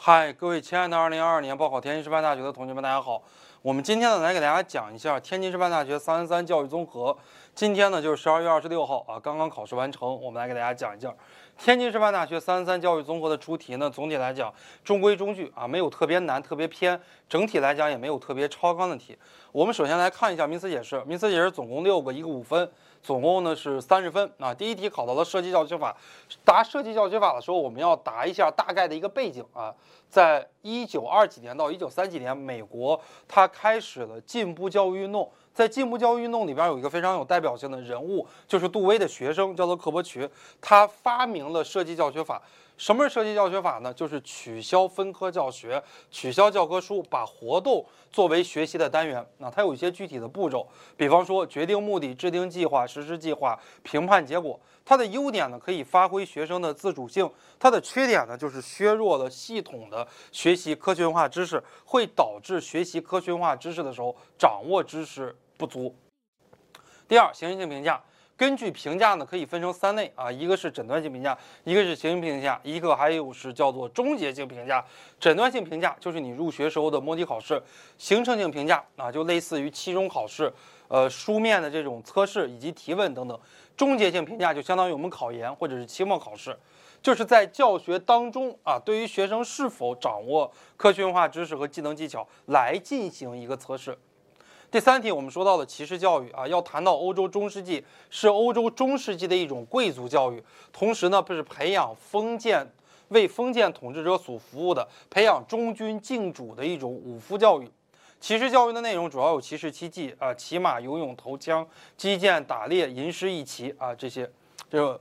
嗨，各位亲爱的2022年报考天津师范大学的同学们，大家好。我们今天呢来给大家讲一下天津师范大学三三三教育综合。今天呢就是十二月二十六号啊，刚刚考试完成，我们来给大家讲一下天津师范大学三三三教育综合的出题呢。总体来讲中规中矩啊，没有特别难、特别偏，整体来讲也没有特别超纲的题。我们首先来看一下名词解释，名词解释总共六个，一个五分，总共呢是三十分啊。第一题考到了设计教学法，答设计教学法的时候，我们要答一下大概的一个背景啊，在一九二几年到一九三几年，美国他开始了进步教育运动。在进步教育运动里边有一个非常有代表性的人物，就是杜威的学生，叫做克伯渠，他发明了设计教学法。什么是设计教学法呢？就是取消分科教学，取消教科书，把活动作为学习的单元。那它有一些具体的步骤，比方说决定目的、制定计划、实施计划、评判结果。它的优点呢，可以发挥学生的自主性；它的缺点呢，就是削弱了系统的学习科学化知识，会导致学习科学化知识的时候掌握知识不足。第二，形式性评价。根据评价呢，可以分成三类啊，一个是诊断性评价，一个是形式评价，一个还有是叫做终结性评价。诊断性评价就是你入学时候的摸底考试，形成性评价啊，就类似于期中考试，呃，书面的这种测试以及提问等等。终结性评价就相当于我们考研或者是期末考试，就是在教学当中啊，对于学生是否掌握科学文化知识和技能技巧来进行一个测试。第三题，我们说到了骑士教育啊，要谈到欧洲中世纪，是欧洲中世纪的一种贵族教育，同时呢，不是培养封建为封建统治者所服务的，培养忠君敬主的一种武夫教育。骑士教育的内容主要有骑士七技啊，骑马、游泳、投枪、击剑、打猎、吟诗一骑啊这些，这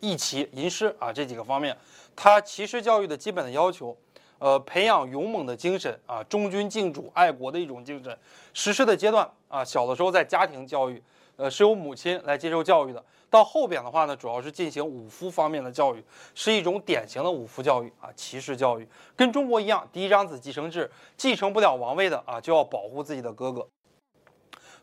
一骑吟诗啊这几个方面。它骑士教育的基本的要求。呃，培养勇猛的精神啊，忠君敬主、爱国的一种精神。实施的阶段啊，小的时候在家庭教育，呃，是由母亲来接受教育的。到后边的话呢，主要是进行武夫方面的教育，是一种典型的武夫教育啊，骑士教育。跟中国一样，嫡长子继承制，继承不了王位的啊，就要保护自己的哥哥。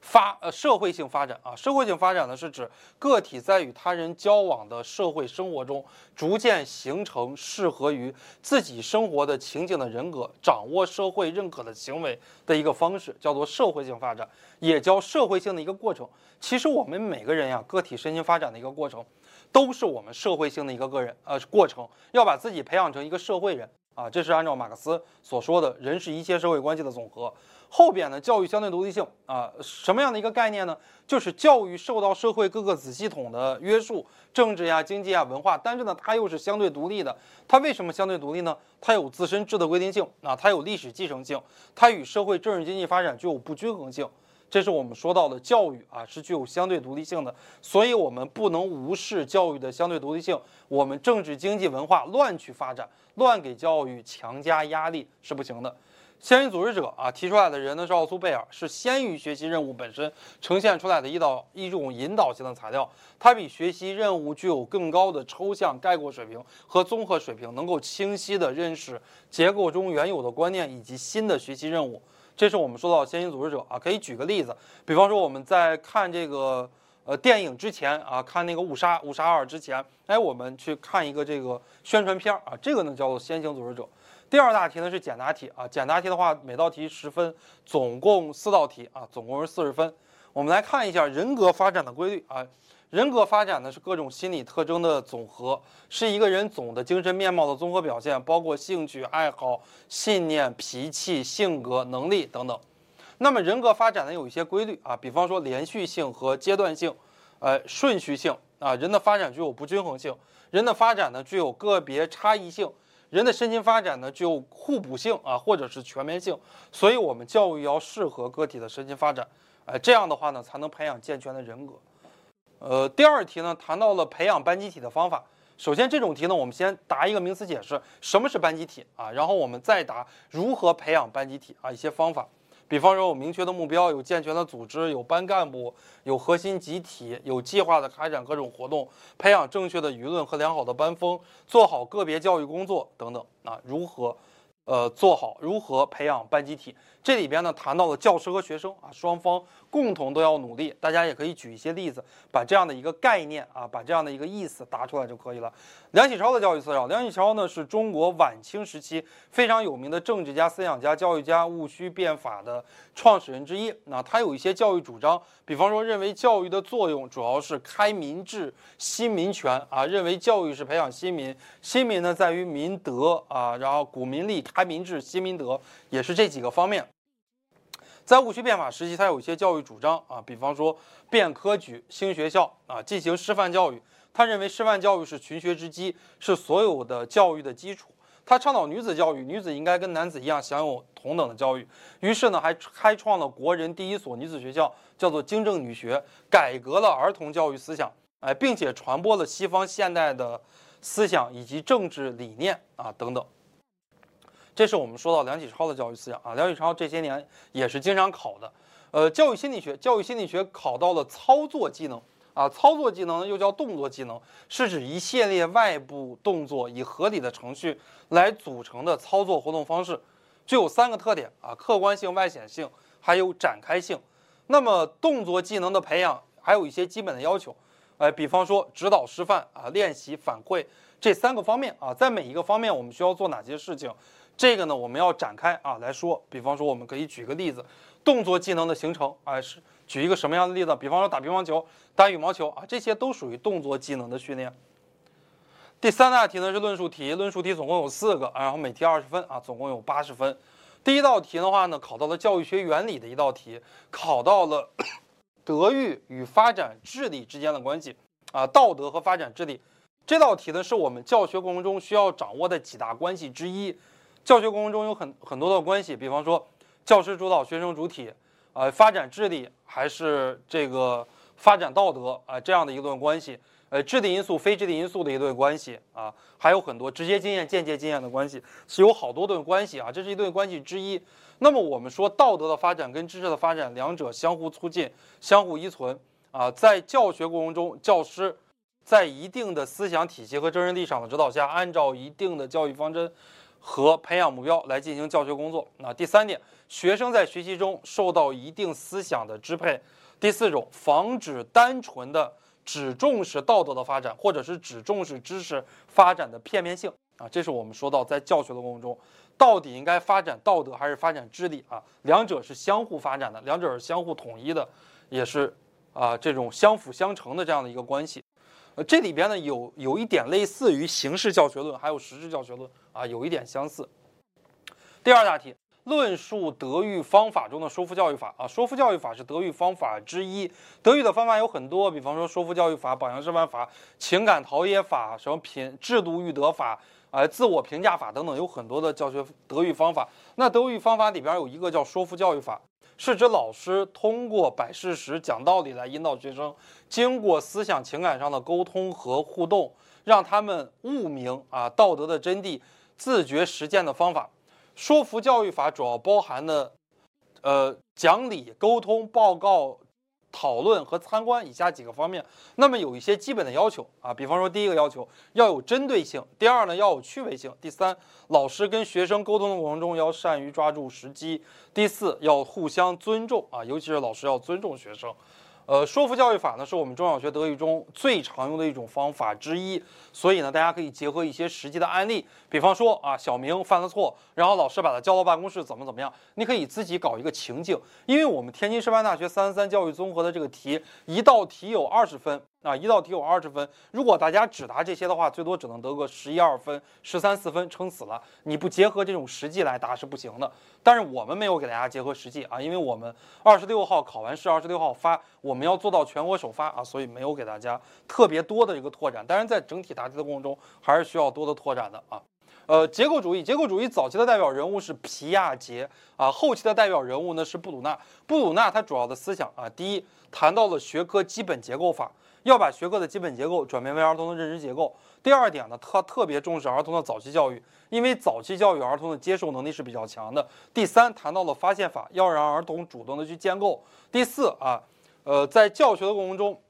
发呃社会性发展啊，社会性发展呢是指个体在与他人交往的社会生活中，逐渐形成适合于自己生活的情景的人格，掌握社会认可的行为的一个方式，叫做社会性发展，也叫社会性的一个过程。其实我们每个人呀，个体身心发展的一个过程，都是我们社会性的一个个人呃过程，要把自己培养成一个社会人啊，这是按照马克思所说的人是一切社会关系的总和。后边呢，教育相对独立性啊，什么样的一个概念呢？就是教育受到社会各个子系统的约束，政治呀、经济呀、文化，但是呢，它又是相对独立的。它为什么相对独立呢？它有自身制的规定性啊，它有历史继承性，它与社会政治经济发展具有不均衡性。这是我们说到的教育啊，是具有相对独立性的，所以我们不能无视教育的相对独立性。我们政治、经济、文化乱去发展，乱给教育强加压力是不行的。先于组织者啊提出来的人呢是奥苏贝尔，是先于学习任务本身呈现出来的一道一种引导性的材料，它比学习任务具有更高的抽象概括水平和综合水平，能够清晰地认识结构中原有的观念以及新的学习任务。这是我们说到先行组织者啊，可以举个例子，比方说我们在看这个呃电影之前啊，看那个误杀误杀二之前，哎，我们去看一个这个宣传片啊，这个呢叫做先行组织者。第二大题呢是简答题啊，简答题的话每道题十分，总共四道题啊，总共是四十分。我们来看一下人格发展的规律啊，人格发展呢是各种心理特征的总和，是一个人总的精神面貌的综合表现，包括兴趣爱好、信念、脾气、性格、能力等等。那么人格发展呢有一些规律啊，比方说连续性和阶段性，呃顺序性啊，人的发展具有不均衡性，人的发展呢具有个别差异性。人的身心发展呢，具有互补性啊，或者是全面性，所以我们教育要适合个体的身心发展，哎，这样的话呢，才能培养健全的人格。呃，第二题呢，谈到了培养班集体的方法。首先，这种题呢，我们先答一个名词解释，什么是班集体啊？然后我们再答如何培养班集体啊，一些方法。比方说，有明确的目标，有健全的组织，有班干部，有核心集体，有计划的开展各种活动，培养正确的舆论和良好的班风，做好个别教育工作等等啊。如何呃，做好如何培养班集体，这里边呢谈到了教师和学生啊，双方共同都要努力。大家也可以举一些例子，把这样的一个概念啊，把这样的一个意思答出来就可以了。梁启超的教育思想，梁启超呢是中国晚清时期非常有名的政治家、思想家、教育家，戊戌变法的创始人之一。那他有一些教育主张，比方说认为教育的作用主要是开民智、新民权啊，认为教育是培养新民，新民呢在于民德啊，然后鼓民利。开民智、兴民德也是这几个方面。在戊戌变法时期，他有一些教育主张啊，比方说变科举、兴学校啊，进行师范教育。他认为师范教育是群学之基，是所有的教育的基础。他倡导女子教育，女子应该跟男子一样享有同等的教育。于是呢，还开创了国人第一所女子学校，叫做京正女学，改革了儿童教育思想，哎，并且传播了西方现代的思想以及政治理念啊等等。这是我们说到梁启超的教育思想啊，梁启超这些年也是经常考的，呃，教育心理学，教育心理学考到了操作技能啊，操作技能又叫动作技能，是指一系列外部动作以合理的程序来组成的操作活动方式，具有三个特点啊，客观性、外显性，还有展开性。那么动作技能的培养还有一些基本的要求，哎，比方说指导示范啊、练习反馈这三个方面啊，在每一个方面我们需要做哪些事情？这个呢，我们要展开啊来说。比方说，我们可以举个例子，动作技能的形成啊，是举一个什么样的例子？比方说打乒乓球、打羽毛球啊，这些都属于动作技能的训练。第三大题呢是论述题，论述题总共有四个，然后每题二十分啊，总共有八十分。第一道题的话呢，考到了教育学原理的一道题，考到了 德育与发展智力之间的关系啊，道德和发展智力。这道题呢是我们教学过程中需要掌握的几大关系之一。教学过程中有很很多的关系，比方说教师主导，学生主体，呃，发展智力还是这个发展道德啊，这样的一段关系，呃，智力因素、非智力因素的一段关系啊，还有很多直接经验、间接经验的关系，是有好多段关系啊，这是一段关系之一。那么我们说道德的发展跟知识的发展，两者相互促进、相互依存啊，在教学过程中，教师在一定的思想体系和政治立场的指导下，按照一定的教育方针。和培养目标来进行教学工作。那第三点，学生在学习中受到一定思想的支配。第四种，防止单纯的只重视道德的发展，或者是只重视知识发展的片面性啊。这是我们说到在教学的过程中，到底应该发展道德还是发展智力啊？两者是相互发展的，两者是相互统一的，也是啊这种相辅相成的这样的一个关系。呃，这里边呢有有一点类似于形式教学论，还有实质教学论啊，有一点相似。第二大题，论述德育方法中的说服教育法啊，说服教育法是德育方法之一。德育的方法有很多，比方说说服教育法、榜样示范法、情感陶冶法、什么品制度育德法、呃自我评价法等等，有很多的教学德育方法。那德育方法里边有一个叫说服教育法。是指老师通过摆事实、讲道理来引导学生，经过思想情感上的沟通和互动，让他们悟明啊道德的真谛，自觉实践的方法。说服教育法主要包含的，呃，讲理、沟通、报告。讨论和参观以下几个方面，那么有一些基本的要求啊，比方说第一个要求要有针对性，第二呢要有趣味性，第三老师跟学生沟通的过程中要善于抓住时机，第四要互相尊重啊，尤其是老师要尊重学生。呃，说服教育法呢，是我们中小学德育中最常用的一种方法之一。所以呢，大家可以结合一些实际的案例，比方说啊，小明犯了错，然后老师把他叫到办公室，怎么怎么样？你可以自己搞一个情景，因为我们天津师范大学三三教育综合的这个题，一道题有二十分。啊，一道题有二十分，如果大家只答这些的话，最多只能得个十一二分、十三四分，撑死了。你不结合这种实际来答是不行的。但是我们没有给大家结合实际啊，因为我们二十六号考完试，二十六号发，我们要做到全国首发啊，所以没有给大家特别多的一个拓展。但是在整体答题的过程中，还是需要多的拓展的啊。呃，结构主义，结构主义早期的代表人物是皮亚杰啊，后期的代表人物呢是布鲁纳。布鲁纳他主要的思想啊，第一谈到了学科基本结构法。要把学科的基本结构转变为儿童的认知结构。第二点呢，他特别重视儿童的早期教育，因为早期教育儿童的接受能力是比较强的。第三，谈到了发现法，要让儿童主动的去建构。第四啊，呃，在教学的过程中，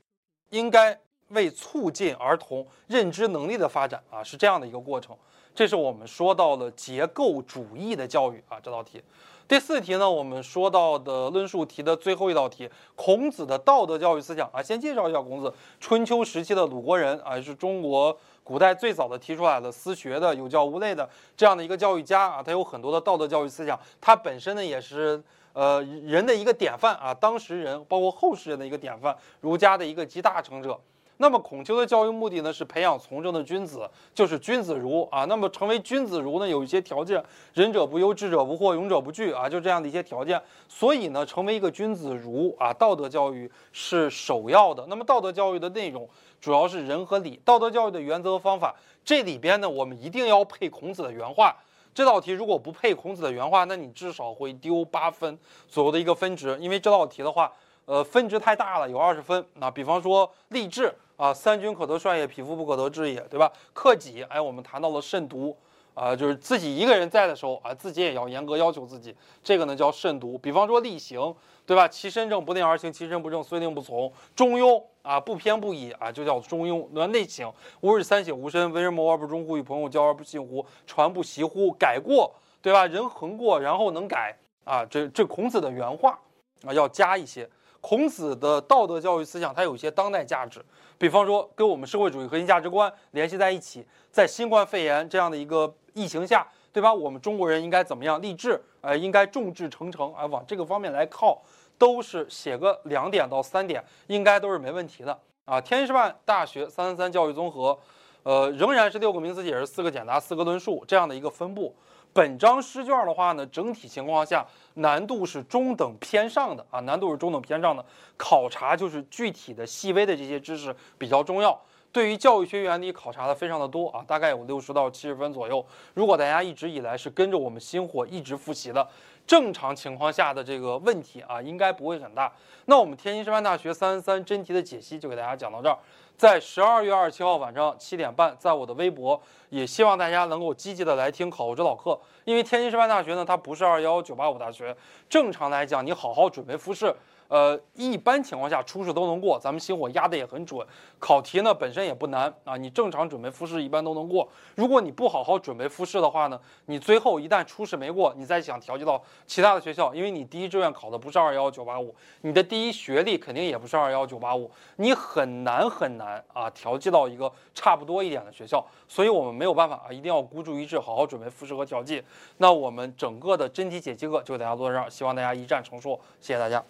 应该为促进儿童认知能力的发展啊，是这样的一个过程。这是我们说到了结构主义的教育啊，这道题。第四题呢，我们说到的论述题的最后一道题，孔子的道德教育思想啊，先介绍一下孔子，春秋时期的鲁国人啊，是中国古代最早的提出来的私学的有教无类的这样的一个教育家啊，他有很多的道德教育思想，他本身呢也是呃人的一个典范啊，当时人包括后世人的一个典范，儒家的一个集大成者。那么孔丘的教育目的呢，是培养从政的君子，就是君子儒啊。那么成为君子儒呢，有一些条件：仁者不忧，智者不惑，勇者不惧啊，就这样的一些条件。所以呢，成为一个君子儒啊，道德教育是首要的。那么道德教育的内容主要是仁和礼。道德教育的原则和方法，这里边呢，我们一定要配孔子的原话。这道题如果不配孔子的原话，那你至少会丢八分左右的一个分值，因为这道题的话，呃，分值太大了，有二十分。那比方说励志。啊，三军可得帅也，匹夫不可得志也，对吧？克己，哎，我们谈到了慎独，啊，就是自己一个人在的时候啊，自己也要严格要求自己，这个呢叫慎独。比方说厉行，对吧？其身正，不令而行；其身不正，虽令不从。中庸啊，不偏不倚啊，就叫中庸。那内省，吾日三省吾身：为人谋而不忠乎？与朋友交而不信乎？传不习乎？改过，对吧？人恒过，然后能改啊。这这孔子的原话啊，要加一些。孔子的道德教育思想，它有一些当代价值，比方说跟我们社会主义核心价值观联系在一起。在新冠肺炎这样的一个疫情下，对吧？我们中国人应该怎么样励志？呃，应该众志成城啊，往这个方面来靠，都是写个两点到三点，应该都是没问题的啊。天津师范大学三三三教育综合，呃，仍然是六个名词解释，四个简答，四个论述这样的一个分布。本章试卷的话呢，整体情况下难度是中等偏上的啊，难度是中等偏上的。考察就是具体的细微的这些知识比较重要。对于教育学原理考察的非常的多啊，大概有六十到七十分左右。如果大家一直以来是跟着我们星火一直复习的，正常情况下的这个问题啊，应该不会很大。那我们天津师范大学三三真题的解析就给大家讲到这儿。在十二月二十七号晚上七点半，在我的微博，也希望大家能够积极的来听考后指导课。因为天津师范大学呢，它不是二幺九八五大学，正常来讲，你好好准备复试。呃，一般情况下初试都能过，咱们星火压的也很准，考题呢本身也不难啊，你正常准备复试一般都能过。如果你不好好准备复试的话呢，你最后一旦初试没过，你再想调剂到其他的学校，因为你第一志愿考的不是二幺九八五，你的第一学历肯定也不是二幺九八五，你很难很难啊调剂到一个差不多一点的学校，所以我们没有办法啊，一定要孤注一掷，好好准备复试和调剂。那我们整个的真题解析课就给大家做到这儿，希望大家一战成硕，谢谢大家。